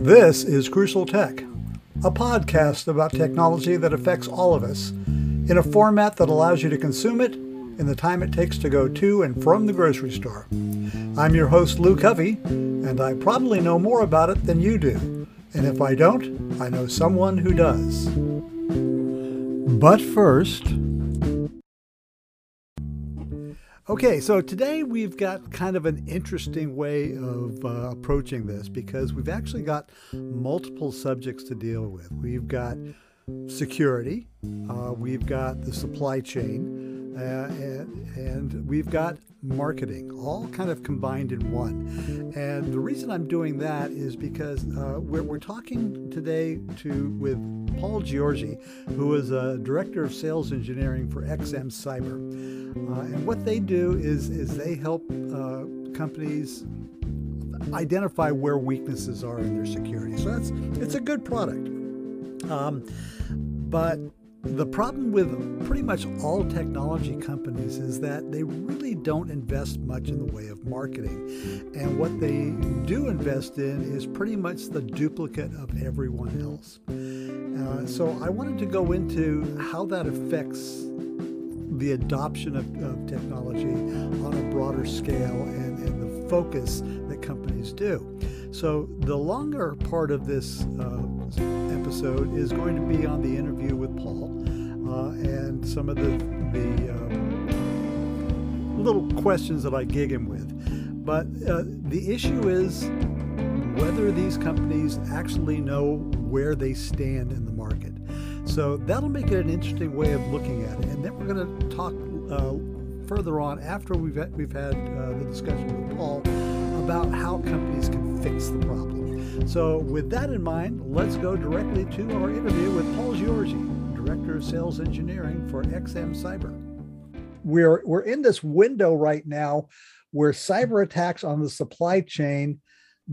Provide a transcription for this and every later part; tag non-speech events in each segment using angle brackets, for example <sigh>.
This is Crucial Tech, a podcast about technology that affects all of us in a format that allows you to consume it in the time it takes to go to and from the grocery store. I'm your host, Lou Covey, and I probably know more about it than you do. And if I don't, I know someone who does. But first, Okay, so today we've got kind of an interesting way of uh, approaching this because we've actually got multiple subjects to deal with. We've got security, uh, we've got the supply chain, uh, and, and we've got marketing, all kind of combined in one. And the reason I'm doing that is because uh, we're, we're talking today to with Paul Giorgi, who is a director of sales engineering for XM Cyber. Uh, and what they do is, is they help uh, companies identify where weaknesses are in their security. So that's it's a good product. Um, but the problem with pretty much all technology companies is that they really don't invest much in the way of marketing. And what they do invest in is pretty much the duplicate of everyone else. Uh, so I wanted to go into how that affects the adoption of, of technology on a broader scale and, and, the focus that companies do. So, the longer part of this uh, episode is going to be on the interview with Paul uh, and some of the, the um, little questions that I gig him with. But uh, the issue is whether these companies actually know where they stand in the market. So that'll make it an interesting way of looking at it. And then we're going to talk uh, further on after we've had, we've had uh, the discussion with Paul about how companies can fix the problem. So with that in mind, let's go directly to our interview with Paul Giorgi, Director of Sales Engineering for XM Cyber. We're, we're in this window right now where cyber attacks on the supply chain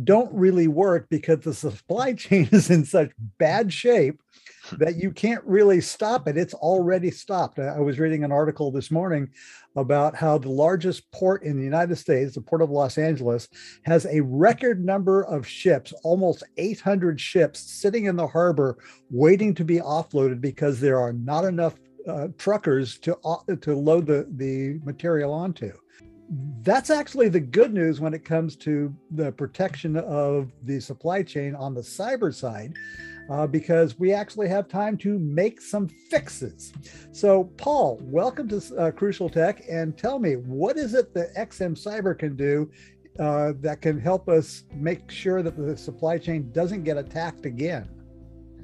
don't really work because the supply <laughs> chain is in such bad shape <laughs> that you can't really stop it. It's already stopped. I was reading an article this morning about how the largest port in the United States, the Port of Los Angeles, has a record number of ships, almost 800 ships sitting in the harbor waiting to be offloaded because there are not enough uh, truckers to, uh, to load the, the material onto that's actually the good news when it comes to the protection of the supply chain on the cyber side uh, because we actually have time to make some fixes. So, Paul, welcome to uh, Crucial Tech, and tell me what is it that XM Cyber can do uh, that can help us make sure that the supply chain doesn't get attacked again?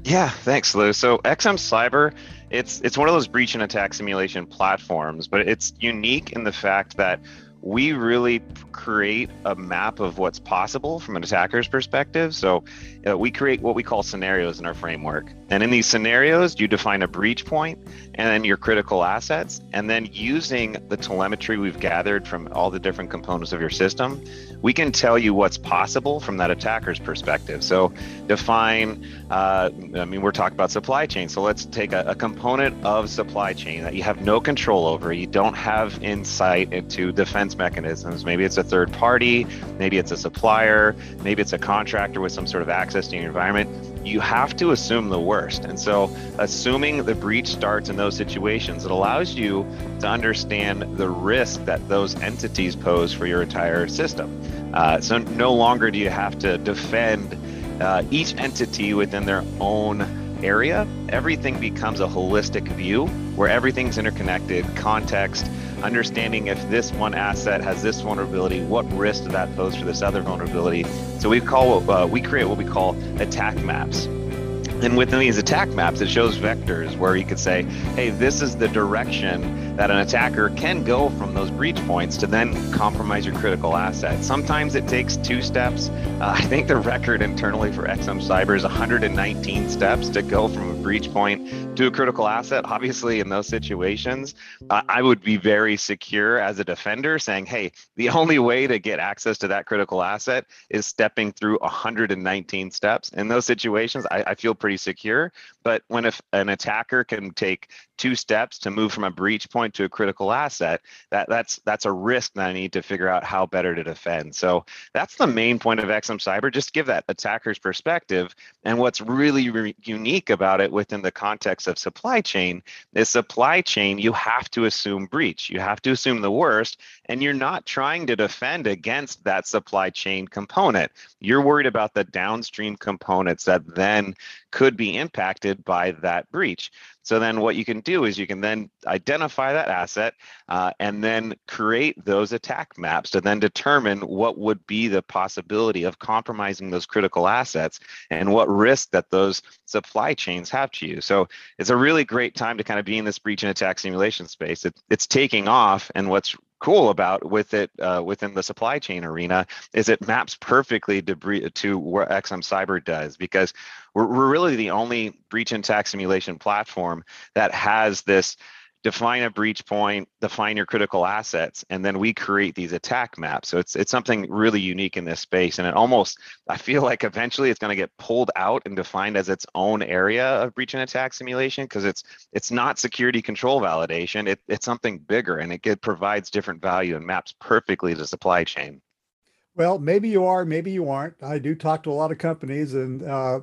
Yeah, thanks, Lou. So XM Cyber, it's it's one of those breach and attack simulation platforms, but it's unique in the fact that we really create a map of what's possible from an attacker's perspective. So uh, we create what we call scenarios in our framework. And in these scenarios, you define a breach point and then your critical assets. And then using the telemetry we've gathered from all the different components of your system, we can tell you what's possible from that attacker's perspective. So define, uh, I mean, we're talking about supply chain. So let's take a, a component of supply chain that you have no control over, you don't have insight into defense defense mechanisms. Maybe it's a third party, maybe it's a supplier, maybe it's a contractor with some sort of access to your environment. You have to assume the worst. And so, assuming the breach starts in those situations, it allows you to understand the risk that those entities pose for your entire system. Uh, so, no longer do you have to defend uh, each entity within their own area. Everything becomes a holistic view where everything's interconnected, context, understanding if this one asset has this vulnerability, what risk does that pose for this other vulnerability. So we call uh, we create what we call attack maps. And within these attack maps, it shows vectors where you could say, hey, this is the direction that an attacker can go from those breach points to then compromise your critical asset. Sometimes it takes two steps. Uh, I think the record internally for XM Cyber is 119 steps to go from a breach point to a critical asset. Obviously, in those situations, uh, I would be very secure as a defender saying, hey, the <laughs> only way to get access to that critical asset is stepping through 119 steps. In those situations, I, I feel pretty secure. But when if an attacker can take two steps to move from a breach point to a critical asset, that that's that's a risk that I need to figure out how better to defend. So that's the main point of XM Cyber, just give that attacker's perspective. And what's really re- unique about it within the context of supply chain is supply chain, you have to assume breach. You have to assume the worst, and you're not trying to defend against that supply chain component. You're worried about the downstream components that then could be impacted by that breach. So then what you can do is you can then identify that asset uh, and then create those attack maps to then determine what would be the possibility of compromising those critical assets and what risk that those supply chains have to you. So it's a really great time to kind of be in this breach and attack simulation space. It, it's taking off and what's cool about with it uh, within the supply chain arena is it maps perfectly to, to what XM Cyber does because we're, we're really the only breach and attack simulation platform that has this define a breach point, define your critical assets, and then we create these attack maps. So it's it's something really unique in this space, and it almost I feel like eventually it's going to get pulled out and defined as its own area of breach and attack simulation because it's it's not security control validation. It, it's something bigger, and it, provides different value and maps perfectly to supply chain. Well, maybe you are, maybe you aren't. I do talk to a lot of companies, and uh,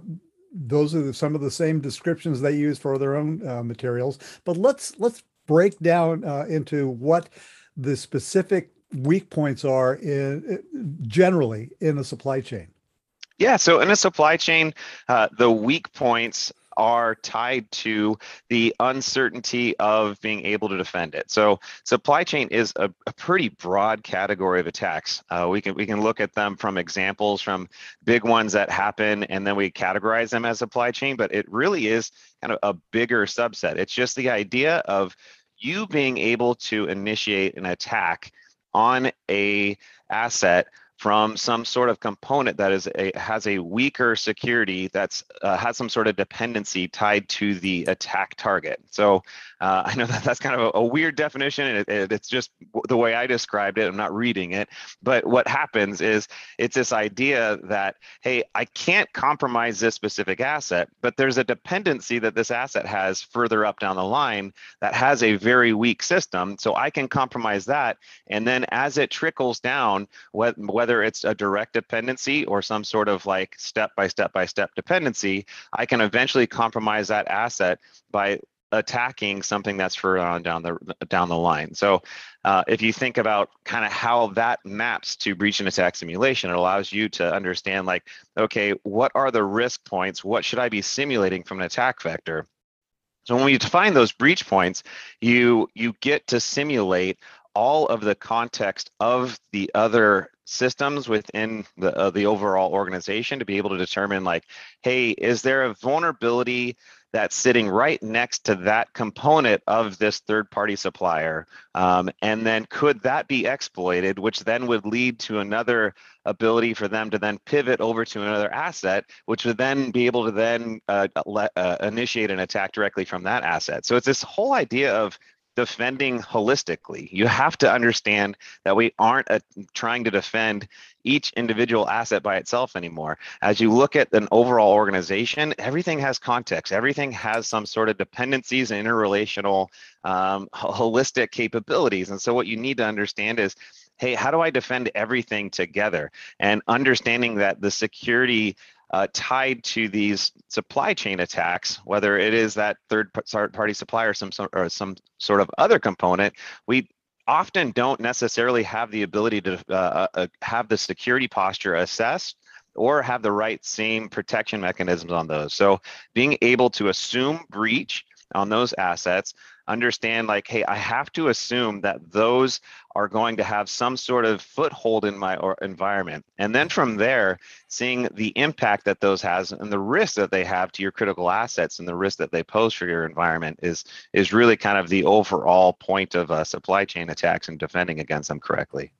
those are some of the same descriptions they use for their own uh, materials. But let's let's break down uh, into what the specific weak points are in generally in a supply chain. Yeah, so in a supply chain, uh, the weak points are tied to the uncertainty of being able to defend it. So supply chain is a, a pretty broad category of attacks. Uh, we can we can look at them from examples from big ones that happen, and then we categorize them as supply chain. But it really is kind of a bigger subset. It's just the idea of you being able to initiate an attack on a asset from some sort of component that is a, has a weaker security that's uh, has some sort of dependency tied to the attack target. So uh, <laughs> I know that that's kind of a, a weird definition, and it, it, it's just the way I described it. I'm not reading it, but what happens is it's this idea that hey, I can't compromise this specific asset, but there's a dependency that this asset has further up down the line that has a very weak system, so I can compromise that, and then as it trickles down, whether whether it's a direct dependency or some sort of like step by step by step dependency, I can eventually compromise that asset by attacking something that's further on down the down the line. So uh, if you think about kind of how that maps to breach and attack simulation, it allows you to understand like, okay, what are the risk points? What should I be simulating from an attack vector? So when you define those breach points, you you get to simulate all of the context of the other systems within the uh, the overall organization to be able to determine like hey is there a vulnerability that's sitting right next to that component of this third party supplier? Um, and then could that be exploited which then would lead to another ability for them to then pivot over to another asset which would then be able to then uh, let, uh, initiate an attack directly from that asset. So it's this whole idea of defending holistically. You have to understand that we aren't uh, trying to defend each individual asset by itself anymore. As you look at an overall organization, everything has context, everything has some sort of dependencies and interrelational um, holistic capabilities. And so, what you need to understand is hey, how do I defend everything together? And understanding that the security uh, tied to these supply chain attacks, whether it is that third party supplier some, or some sort of other component, we often don't necessarily have the ability to uh, uh, uh, have the security posture assessed or have the right same protection mechanisms on those. So being able to assume breach on those assets understand like hey i have to assume that those are going to have some sort of foothold in my environment. And then from there seeing the impact that those has and the risk that they have to your critical assets and the risk that they pose for your environment is is really kind of the overall point of uh, supply chain attacks and defending against them correctly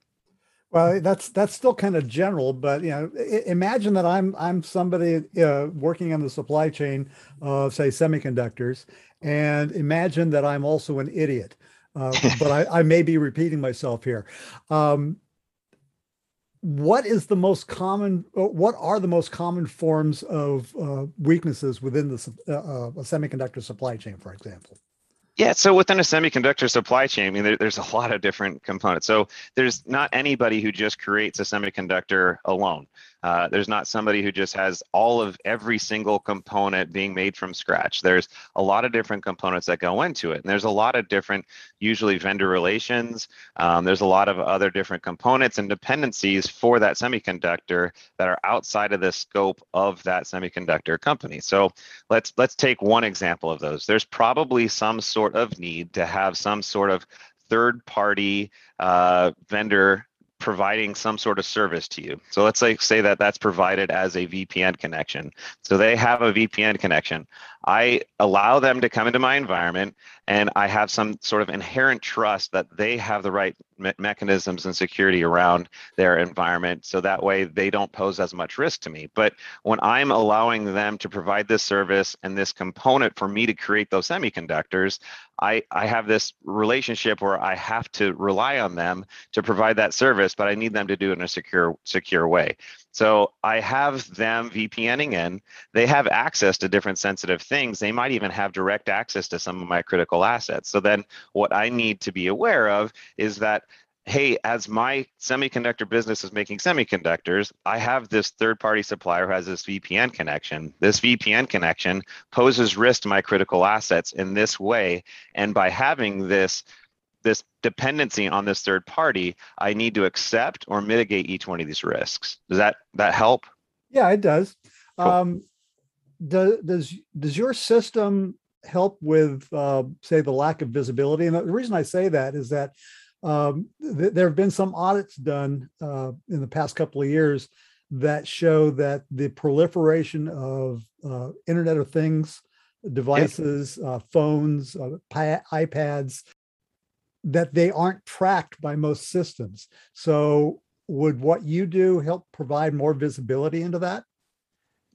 well, that's that's still kind of general, but you know, imagine that I'm I'm somebody uh, working on the supply chain of say semiconductors, and imagine that I'm also an idiot. Uh, but I, I, may be repeating myself here. Um, what is the most common? Uh, what are the most common forms of uh, weaknesses within the uh, uh, semiconductor supply chain, for example? Yeah, so within a semiconductor supply chain, I mean, there, there's a lot of different components. So there's not anybody who just creates a semiconductor alone. Uh, there's not somebody who just has all of every single component being made from scratch. There's a lot of different components that go into it. And there's a lot of different, usually vendor relations. Um, there's a lot of other different components and dependencies for that semiconductor that are outside of the scope of that semiconductor company. So let's let's take one example of those. There's probably some sort of need to have some sort of third party uh, vendor providing some sort of service to you. So let's like say that that's provided as a VPN connection. So they have a VPN connection. I allow them to come into my environment and I have some sort of inherent trust that they have the right me- mechanisms and security around their environment so that way they don't pose as much risk to me. But when I'm allowing them to provide this service and this component for me to create those semiconductors, I, I have this relationship where I have to rely on them to provide that service, but I need them to do it in a secure secure way. So I have them VPNing in. They have access to different sensitive things. They might even have direct access to some of my critical assets. So then what I need to be aware of is that hey, as my semiconductor business is making semiconductors, I have this third party supplier who has this VPN connection. This VPN connection poses risk to my critical assets in this way. And by having this this dependency on this third party, I need to accept or mitigate each one of these risks. Does that that help? Yeah, it does. Cool. Um, does does does your system help with uh, say the lack of visibility? And the reason I say that is that um, th- there have been some audits done uh, in the past couple of years that show that the proliferation of uh, Internet of Things devices, uh, phones, uh, iPads, that they aren't tracked by most systems. So, would what you do help provide more visibility into that?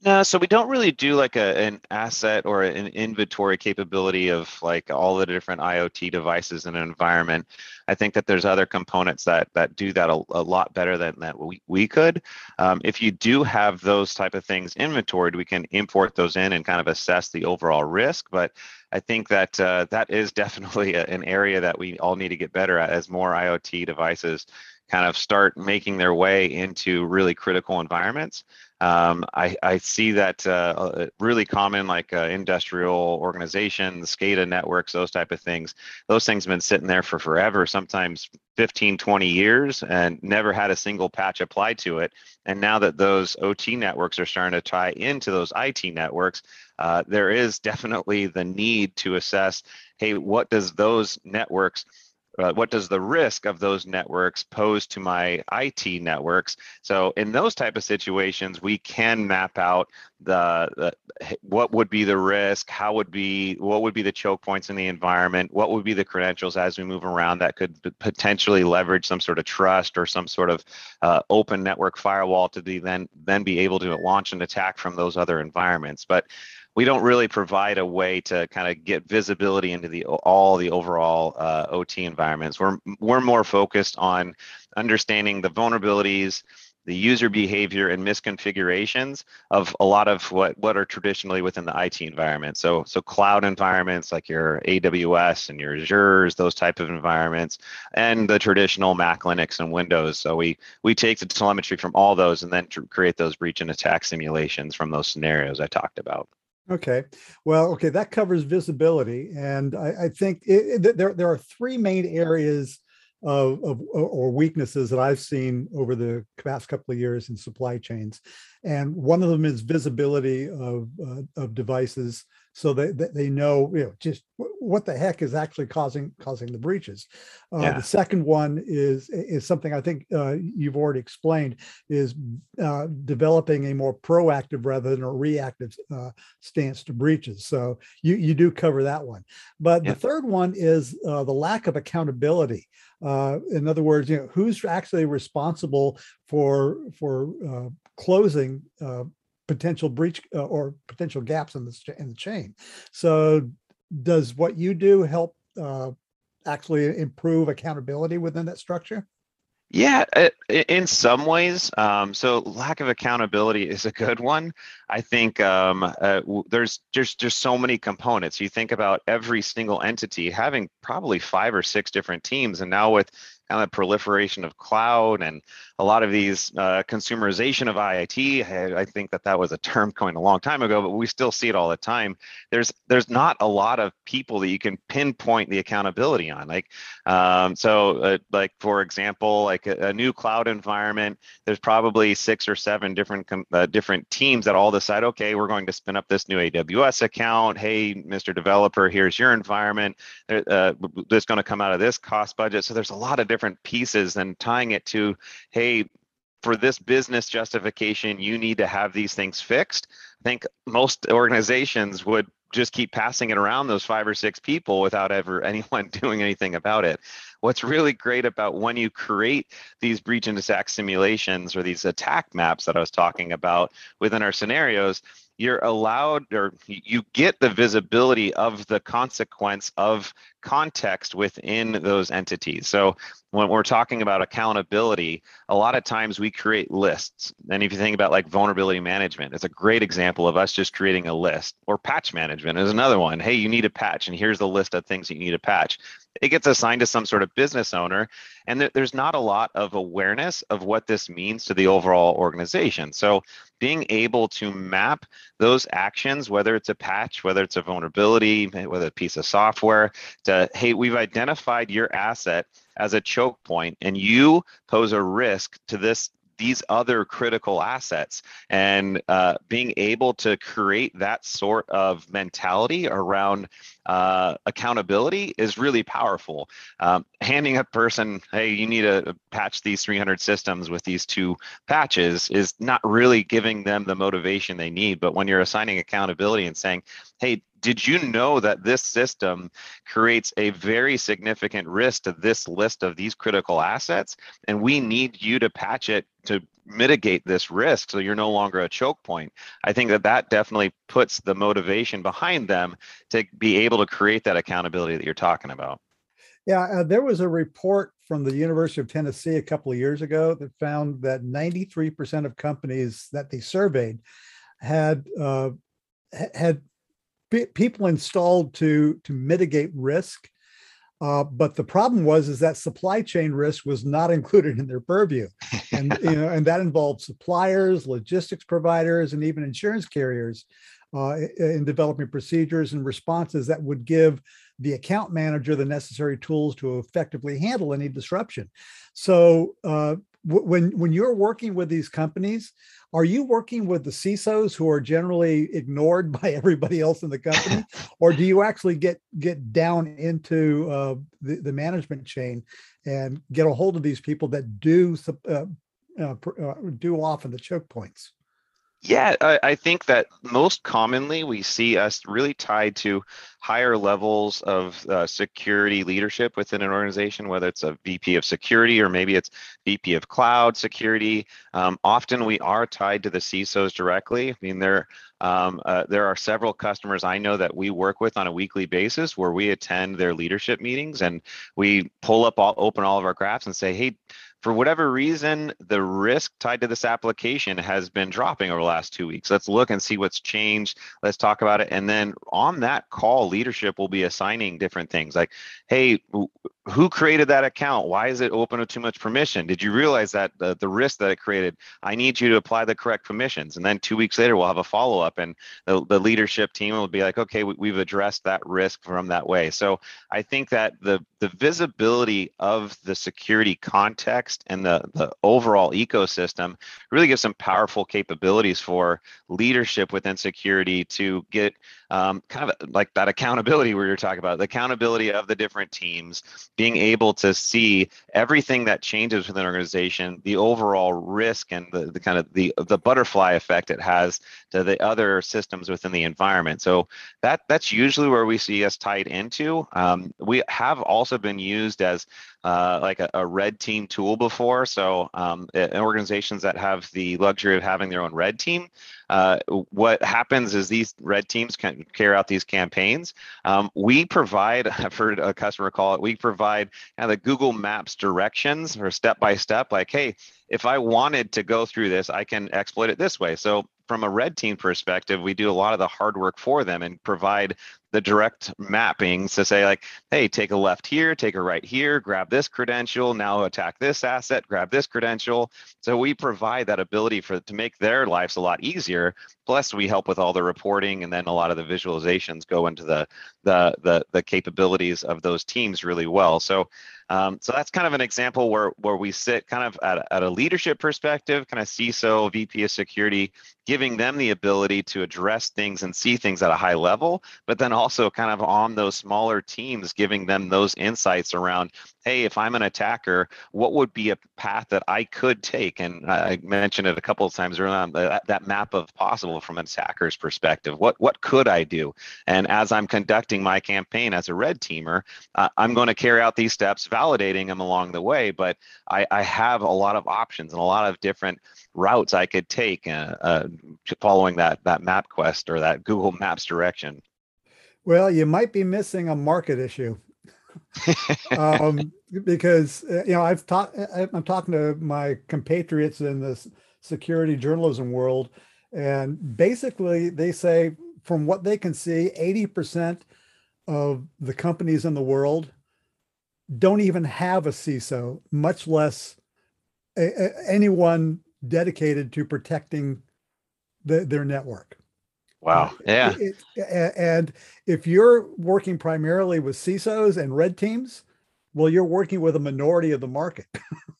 No, so we don't really do like a, an asset or an inventory capability of like all the different IoT devices in an environment. I think that there's other components that that do that a, a lot better than that we, we could. Um, if you do have those type of things inventoried, we can import those in and kind of assess the overall risk. But I think that uh, that is definitely <laughs> a, an area that we all need to get better at as more IoT devices kind of start making their way into really critical environments. Um, I, I, see that uh, uh, really common, like uh, industrial organizations, SCADA networks, those type of things. Those things have been sitting there for forever, sometimes 15, 20 years, and never had a single patch applied to it. And now that those OT networks are starting to tie into those IT networks, uh, there is definitely the need to assess, hey, what does those networks uh, what does the risk of those networks pose to my IT networks? So in those type of situations, we can map out the, the, what would be the risk, how would be what would be the choke points in the environment, what would be the credentials as we move around that could potentially leverage some sort of trust or some sort of uh, open network firewall to be then then be able to launch an attack from those other environments. But we don't really provide a way to kind of get visibility into the all the overall uh, OT environments. We're we're more focused on understanding the vulnerabilities, the user behavior and misconfigurations of a lot of what what are traditionally within the IT environment. So so cloud environments like your AWS and your Azures, those type of environments, and the traditional Mac, Linux, and Windows. So we we take the telemetry from all those and then create those breach and attack simulations from those scenarios I talked about. Okay. Well, okay, that covers visibility. And I, I think it, it, there, there are three main areas of, of or weaknesses that I've seen over the past couple of years in supply chains. And one of them is visibility of, uh, of devices so that, that they know, you know, just what the heck is actually causing causing the breaches. Uh, yeah. The second one is is something I think uh, you've already explained is uh, developing a more proactive rather than a reactive uh, stance to breaches. So you you do cover that one, but yeah. the third one is uh, the lack of accountability. Uh, in other words, you know, who's actually responsible for for closing potential breach uh, or potential gaps in the in the chain. So, does what you do help uh, actually improve accountability within that structure? Yeah, in some ways. Um, so lack of accountability is a good one. I think um, uh, there's just just so many components. You think about every single entity having probably five or six different teams, and now with kind of proliferation of cloud and a lot of these uh, consumerization of IIT. I, I, think that that was a term coined a long time ago, but we still see it all the time. There's there's not a lot of people that you can pinpoint the accountability on. Like um, so, uh, like for example, like a, a, new cloud environment, there's probably six or seven different uh, different teams that all decide, okay, we're going to spin up this new AWS account. Hey, Mr. Developer, here's your environment. Uh, that's going to come out of this cost budget. So there's a lot of different pieces and tying it to, hey, for this business justification, you need to have these things fixed. I think most organizations would just keep passing it around those five or six people without ever <laughs> anyone doing anything about it. What's really great about when you create these breach and attack simulations or these attack maps that I was talking about within our scenarios you're allowed or you get the visibility of the consequence of context within those entities. So when we're talking about accountability, a lot of times we create lists. And if you think about like vulnerability management, it's a great example of us just creating a list. Or patch management is another one. Hey, you need a patch, and here's the list of things that you need to patch it gets assigned to some sort of business owner and th- there's not a lot of awareness of what this means to the overall organization so being able to map those actions whether it's a patch whether it's a vulnerability whether a piece of software to hey we've identified your asset as a choke point and you pose a risk to this these other critical assets and uh, being able to create that sort of mentality around uh, accountability is really powerful. Um, handing a person, hey, you need to patch these 300 systems with these two patches is not really giving them the motivation they need. But when you're assigning accountability and saying, hey, did you know that this system creates a very significant risk to this list of these critical assets? And we need you to patch it to mitigate this risk so you're no longer a choke point. I think that that definitely puts the motivation behind them to be able to create that accountability that you're talking about. Yeah, uh, there was a report from the University of Tennessee a couple of years ago that found that 93% of companies that they surveyed had uh, had people installed to to mitigate risk uh, but the problem was is that supply chain risk was not <laughs> included in their purview, and <laughs> you know, and that involved suppliers, logistics providers, and even insurance carriers uh, in developing procedures and responses that would give the account manager the necessary tools to effectively handle any disruption. So uh, when when you're working with these companies, are you working with the CISOs who are generally ignored <laughs> by everybody else in the company, <laughs> or do you actually get get down into uh, the, the management chain and get a hold of these people that do uh, uh, uh, do often the choke points? Yeah, I, I, think that most commonly we see us really tied to higher levels of uh, security leadership within an organization, whether it's a VP of security or maybe it's VP of cloud security. Um, often we are tied to the CISOs directly. I mean, there um, uh, there are several customers I know that we work with on a weekly basis where we attend their leadership meetings and we pull up all open all of our graphs and say, hey for whatever reason, the risk tied to this application has been dropping over the last two weeks. Let's look and see what's changed. Let's talk about it. And then on that call, leadership will be assigning different things like, hey, who created that account? Why is it open with too much permission? Did you realize that the, the risk that it created? I need you to apply the correct permissions. And then two weeks later, we'll have a follow up, and the, the leadership team will be like, okay, we, have addressed that risk from that way. So I think that the the visibility of the security context and the, the overall ecosystem really gives some powerful capabilities for leadership within security to get um, kind of like that accountability where you're talking about the accountability of the different teams being able to see everything that changes within an organization, the overall risk and the, the kind of the the butterfly effect it has to the other systems within the environment. So that that's usually where we see us tied into. Um, we have also been used as uh, like a, a, red team tool before. So um, organizations that have the luxury of having their own red team, uh, what happens is these red teams can carry out these campaigns. Um, we provide, <laughs> I've heard a customer call it, we provide kind of the Google Maps directions or step by step, like, hey, if I wanted to go through this, I can exploit it this way. So from a red team perspective, we do a lot of the hard work for them and provide the direct mappings to say like, hey, take a left here, take a right here, grab this credential, now attack this asset, grab this credential. So we provide that ability for to make their lives a lot easier. Plus, we help with all the reporting, and then a lot of the visualizations go into the the the, the capabilities of those teams really well. So um, so that's kind of an example where where we sit kind of at, at a leadership perspective, kind of CISO, VP of security, giving them the ability to address things and see things at a high level, but then also kind of on those smaller teams, giving them those insights around, hey, if I'm an attacker, what would be a path that I could take? And I mentioned it a couple of times around that, that map of possible from an attacker's perspective. What what could I do? And as I'm conducting my campaign as a red teamer, uh, I'm going to carry out these steps, validating them along the way. But I, I have a lot of options and a lot of different routes I could take uh, uh, following that that MapQuest or that Google Maps direction. Well, you might be missing a market issue. um, because uh, you know I've talked I'm talking to my compatriots in the security journalism world, and basically they say from what they can see, 80% of the companies in the world don't even have a CISO, much less a, a, anyone dedicated to protecting the, their network. Wow. Yeah. It, it, and if you're working primarily with CISOs and red teams, well, you're working with a minority of the market.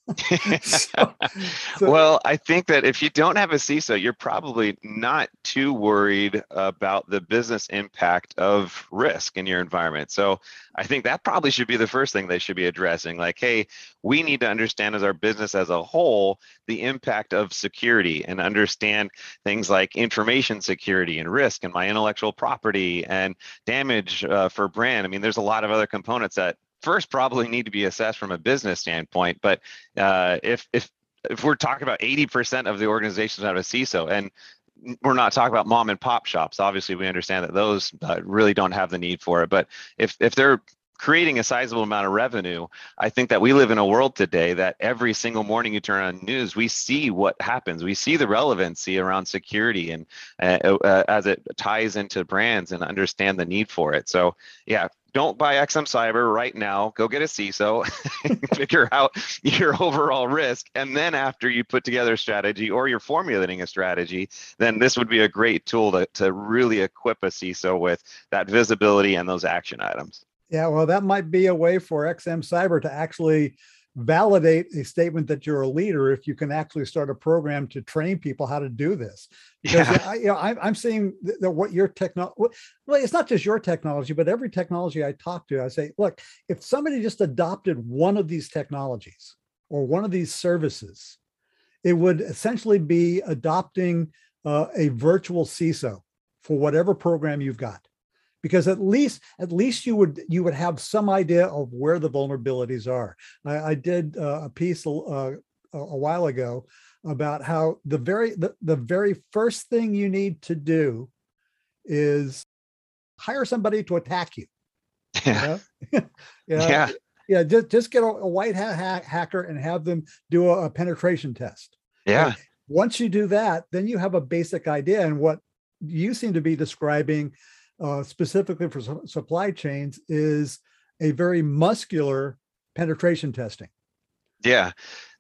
<laughs> so, <laughs> so, well, I think that if you don't have a CISO, you're probably not too worried about the business impact of risk in your environment. So I think that probably should be the first thing they should be addressing. Like, hey, we need to understand as our business as a whole the impact of security and understand things like information security and risk and my intellectual property and damage uh, for brand. I mean, there's a lot of other components that first probably need to be assessed from a business standpoint. But uh, if if if we're talking about 80% of the organizations have a CISO, and we're not talking about mom and pop shops. Obviously, we understand that those uh, really don't have the need for it. But if if they're creating a sizable amount of revenue, I think that we live in a world today that every single morning you turn on news, we see what happens. We see the relevancy around security and uh, uh, as it ties into brands and understand the need for it. So yeah, don't buy XM Cyber right now. Go get a CISO, <laughs> figure out your overall risk, and then after you put together a strategy or you're formulating a strategy, then this would be a great tool to, to really equip a CISO with that visibility and those action items. Yeah, well, that might be a way for XM Cyber to actually validate a statement that you're a leader if you can actually start a program to train people how to do this because yeah. I, you know, I, am seeing that what your technology well it's not just your technology but every technology i talk to i say look if somebody just adopted one of these technologies or one of these services it would essentially be adopting uh, a virtual ciso for whatever program you've got because at least at least you would you would have some idea of where the vulnerabilities are. I, I did uh, a piece uh, a while ago about how the very the, the very first thing you need to do is hire somebody to attack you. Yeah. You know? <laughs> yeah. yeah. Yeah. Just, just get a, a white hat ha- hacker and have them do a, a penetration test. Yeah. And once you do that, then you have a basic idea. And what you seem to be describing uh, specifically for su- supply chains is a very muscular penetration testing. Yeah.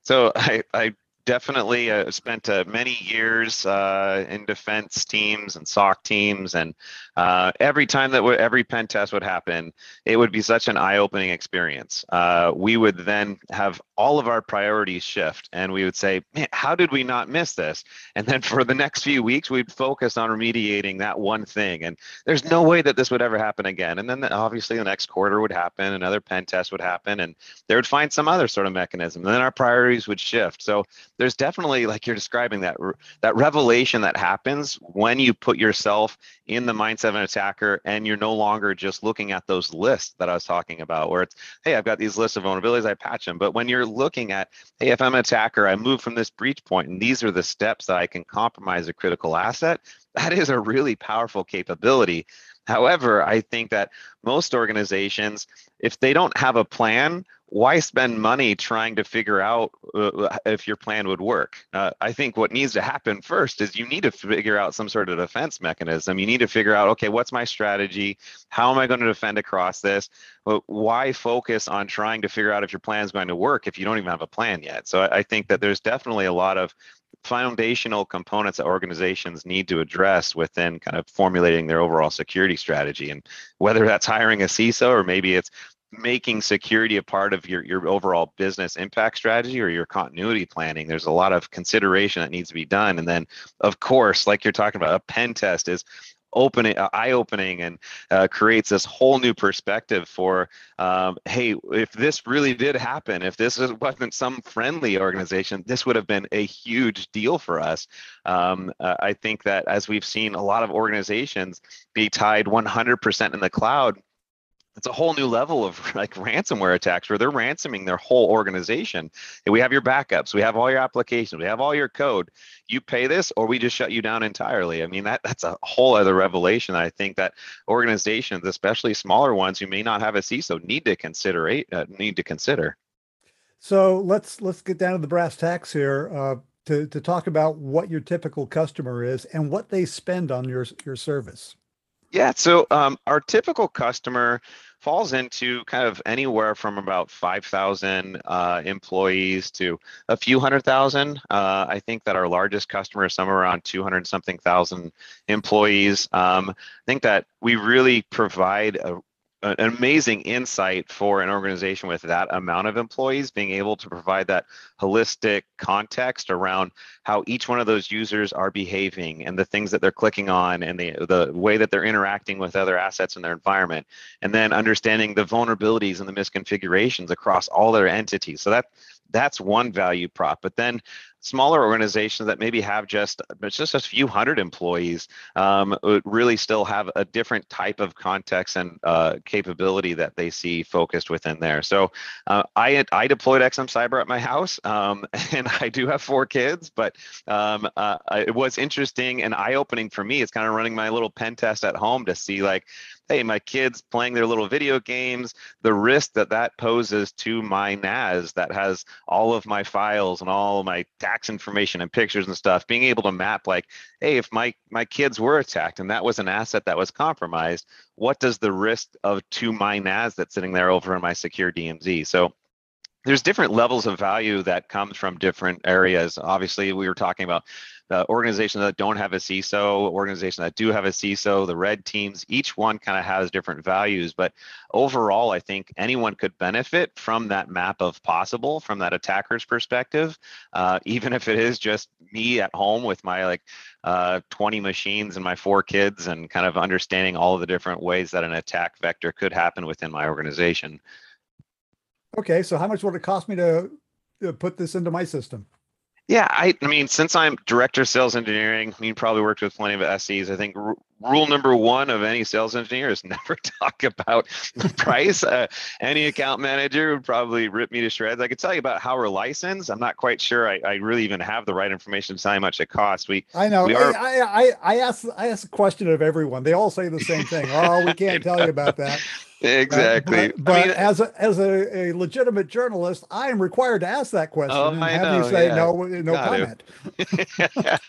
So <laughs> I, I definitely uh, spent uh, many years uh, in defense teams and SOC teams, and uh, every time that w- every pen test would happen, it would be such an eye-opening experience. Uh, we would then have all of our priorities shift, and we would say, "Man, how did we not miss this?" And then for the next few weeks, we'd focus on remediating that one thing. And there's no way that this would ever happen again. And then the, obviously the next quarter would happen, another pen test would happen, and they would find some other sort of mechanism. And then our priorities would shift. So there's definitely like you're describing that that revelation that happens when you put yourself in the mindset of an attacker and you're no longer just looking at those lists that I was talking about where it's hey I've got these lists of vulnerabilities I patch them. But when you're looking at hey if I'm an attacker I move from this breach point and these are the steps that I can compromise a critical asset that is a really powerful capability. However, I think that most organizations, if they don't have a plan, why spend money trying to figure out uh, if your plan would work? Uh, I think what needs to happen first is you need to figure out some sort of defense mechanism. You need to figure out, okay, what's my strategy? How am I going to defend across this? But why focus on trying to figure out if your plan is going to work if you don't even have a plan yet? So I, I think that there's definitely a lot of foundational components that organizations need to address within kind of formulating their overall security strategy. And whether that's hiring a CISO or maybe it's making security a part of your, your overall business impact strategy or your continuity planning there's a lot of consideration that needs to be done. And then of course like you're talking about a pen test is opening uh, eye-opening and uh, creates this whole new perspective for um, hey if this really did happen if this wasn't some friendly organization this would have been a huge deal for us. Um, uh, i think that as we've seen a lot of organizations be tied 100% in the cloud it's a whole new level of <laughs> like ransomware attacks where they're ransoming their whole organization. And we have your backups, we have all your applications, we have all your code. You pay this, or we just shut you down entirely. I mean, that that's a whole other revelation. I think that organizations, especially smaller ones who may not have a CISO, need to consider uh, need to consider. So let's let's get down to the brass tacks here. Uh, to, to talk about what your typical customer is and what they spend on your your service. Yeah, so um, our typical customer falls into kind of anywhere from about 5,000 uh, employees to a few hundred thousand. Uh, I think that our largest customer is somewhere around 200 something thousand employees. Um, I think that we really provide a an amazing insight for an organization with that amount of employees being able to provide that holistic context around how each one of those users are behaving and the things that they're clicking on and the the way that they're interacting with other assets in their environment. And then understanding the vulnerabilities and the misconfigurations across all their entities. So that that's one value prop. But then smaller organizations that maybe have just just a few hundred employees um, really still have a different type of context and uh, capability that they see focused within there. So uh, I I deployed XM Cyber at my house, um, <laughs> and I do have four kids, but um, uh, it was interesting and eye opening for me. It's kind of running my little pen test at home to see like hey, my kids playing their little video games, the risk that that poses to my NAS that has all of my files and all my tax information and pictures and stuff, being able to map like, hey, if my my kids were attacked and that was an asset that was compromised, what does the risk of to my NAS that's sitting there over in my secure DMZ? So there's different levels of value that comes from different areas. Obviously, we were talking about the organizations that don't have a CISO, organizations that do have a CISO, the red teams, each one kind of has different values. But overall, I think anyone could benefit from that map of possible from that attacker's perspective, uh, even if it is just me at home with my like uh, 20 machines and my four kids and kind of understanding all of the different ways that an attack vector could happen within my organization. Okay, so how much would it cost me to, to put this into my system? Yeah, I, I mean, since I'm director of sales engineering, I mean, probably worked with plenty of SEs. I think rule number one of any sales engineer is <laughs> never talk about the price. Uh, any account manager would probably rip me to shreds. I could tell you about how we're licensed. I'm not quite sure I, I really even have the right information to tell how much it costs. We I know. We are, I, I I ask I ask a question of everyone. They all say the same thing. <laughs> Oh, we can't tell you about that. Exactly. Uh, but, but I mean, as a as a, a, legitimate journalist, I am required to ask that question oh, and I have know, you say yeah. no no Got comment. <laughs>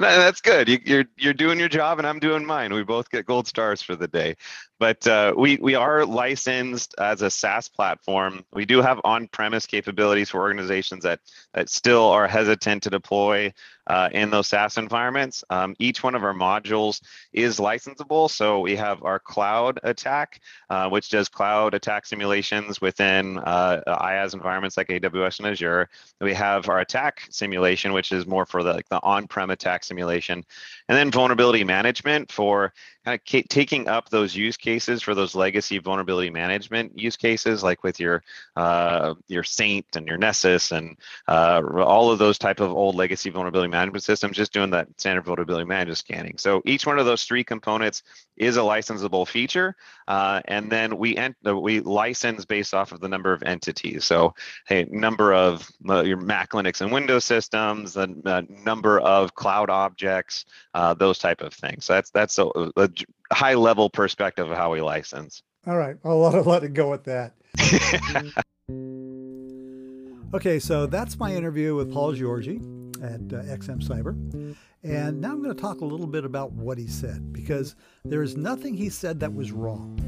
no, that's good. You, you're you're doing your job, and I'm doing mine. We both get gold stars for the day. But uh, we we are licensed as a SaaS platform. We do have on-premise capabilities for organizations that that still are hesitant to deploy uh, in those SaaS environments. Um, each one of our modules is licensable. So we have our cloud attack, uh, which does cloud attack simulations within uh, IaaS environments like AWS and Azure. We have our attack simulation, which is more for the, like the on-prem attack simulation, and then vulnerability management for kind of taking up those use cases for those legacy vulnerability management use cases, like with your uh, your Saint and your Nessus and uh, all of those type of old legacy vulnerability management systems, just doing that standard vulnerability management scanning. So each one of those three components is a licensable feature, uh, and then we ent- we license based off of the number of entities. So, hey, number of uh, your Mac, Linux, and Windows systems, the uh, number of cloud objects, uh, those type of things. So that's that's a, a high level perspective of how we license. All right, I'll let, let it go at that. <laughs> okay, so that's my interview with Paul Giorgi at uh, XM Cyber. And now I'm going to talk a little bit about what he said because there is nothing he said that was wrong.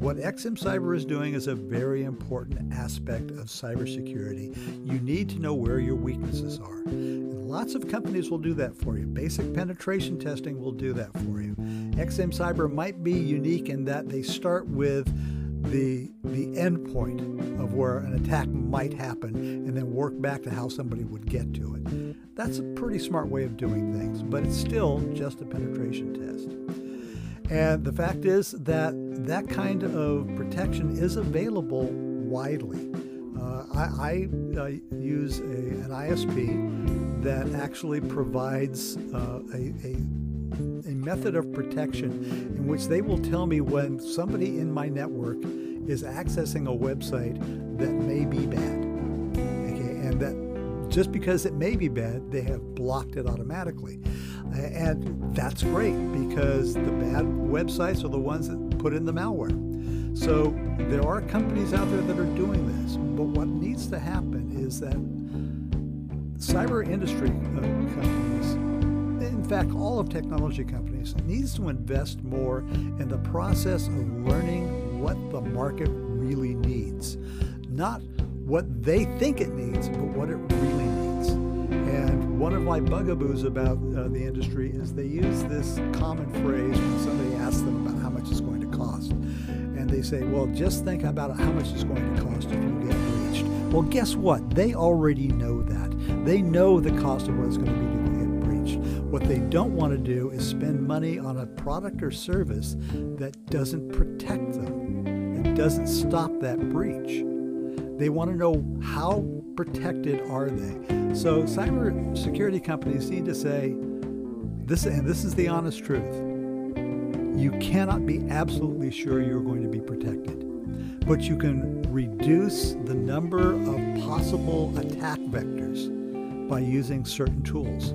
What XM Cyber is doing is a very important aspect of cybersecurity. You need to know where your weaknesses are. And lots of companies will do that for you. Basic penetration testing will do that for you. XM Cyber might be unique in that they start with the the endpoint of where an attack might happen and then work back to how somebody would get to it. That's a pretty smart way of doing things, but it's still just a penetration test. And the fact is that that kind of protection is available widely. Uh, I, I uh, use a, an ISP that actually provides uh, a, a, a method of protection in which they will tell me when somebody in my network is accessing a website that may be bad. Okay, and that just because it may be bad, they have blocked it automatically. And that's great because the bad websites are the ones that put in the malware. So there are companies out there that are doing this. But what needs to happen is that cyber industry uh, companies, fact, all of technology companies, needs to invest more in the process of learning what the market really needs. Not what they think it needs, but what it really needs. And one of my bugaboos about uh, the industry is they use this common phrase when somebody asks them about how much it's going to cost. And they say, well, just think about how much it's going to cost if you get breached. Well, guess what? They already know that. They know the cost of what it's going to be. What they don't want to do is spend money on a product or service that doesn't protect them, that doesn't stop that breach. They want to know how protected are they. So cyber security companies need to say this, and this is the honest truth. You cannot be absolutely sure you're going to be protected, but you can reduce the number of possible attack vectors by using certain tools.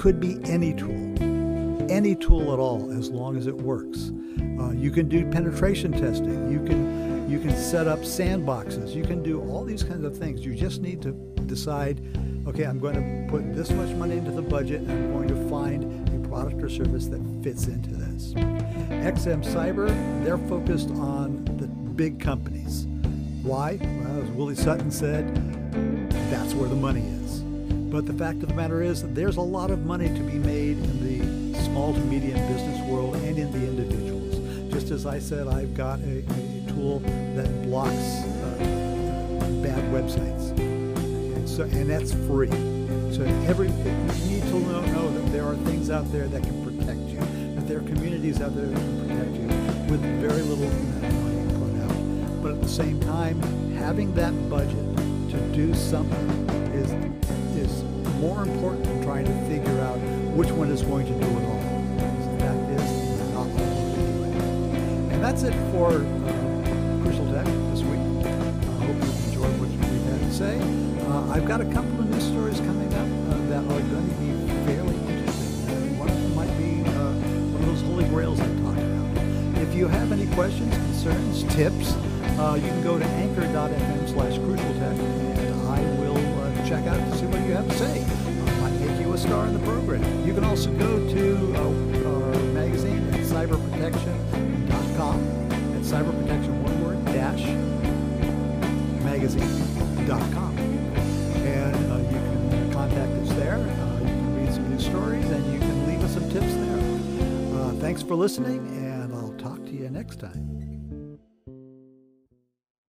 Could be any tool, any tool at all, as long as it works. Uh, you can do penetration testing. You can you can set up sandboxes. You can do all these kinds of things. You just need to decide, okay, I'm going to put this much money into the budget and I'm going to find a product or service that fits into this. XM Cyber, they're focused on the big companies. Why? Well, as Willie Sutton said, that's where the money is. But the fact of the matter is, there's a lot of money to be made in the small to medium business world and in the individuals. Just as I said, I've got a, a tool that blocks uh, bad websites. And so, and that's free. So every you need to know, know that there are things out there that can protect you. That there are communities out there that can protect you with very little money put out. But at the same time, having that budget to do something is is more important than trying to figure out which one is going to do it all. The fact is, not going to do it. And that's it for. Uh, Crucial Tech this week. I hope you've enjoyed what we've had to say. Uh, I've got a couple of news stories coming up uh, that are going to be fairly interesting. one of them might be uh, one of those holy grails I'm talking about. If you have any questions, concerns, tips, uh, you can go to anchor.fm slash crucialtech and you have to say. I might make you a star in the program. You can also go to uh, our magazine at cyberprotection.com at cyberprotection one word, dash, magazine.com. And uh, you can contact us there. Uh, you can read some news stories and you can leave us some tips there. Uh, thanks for listening, and I'll talk to you next time.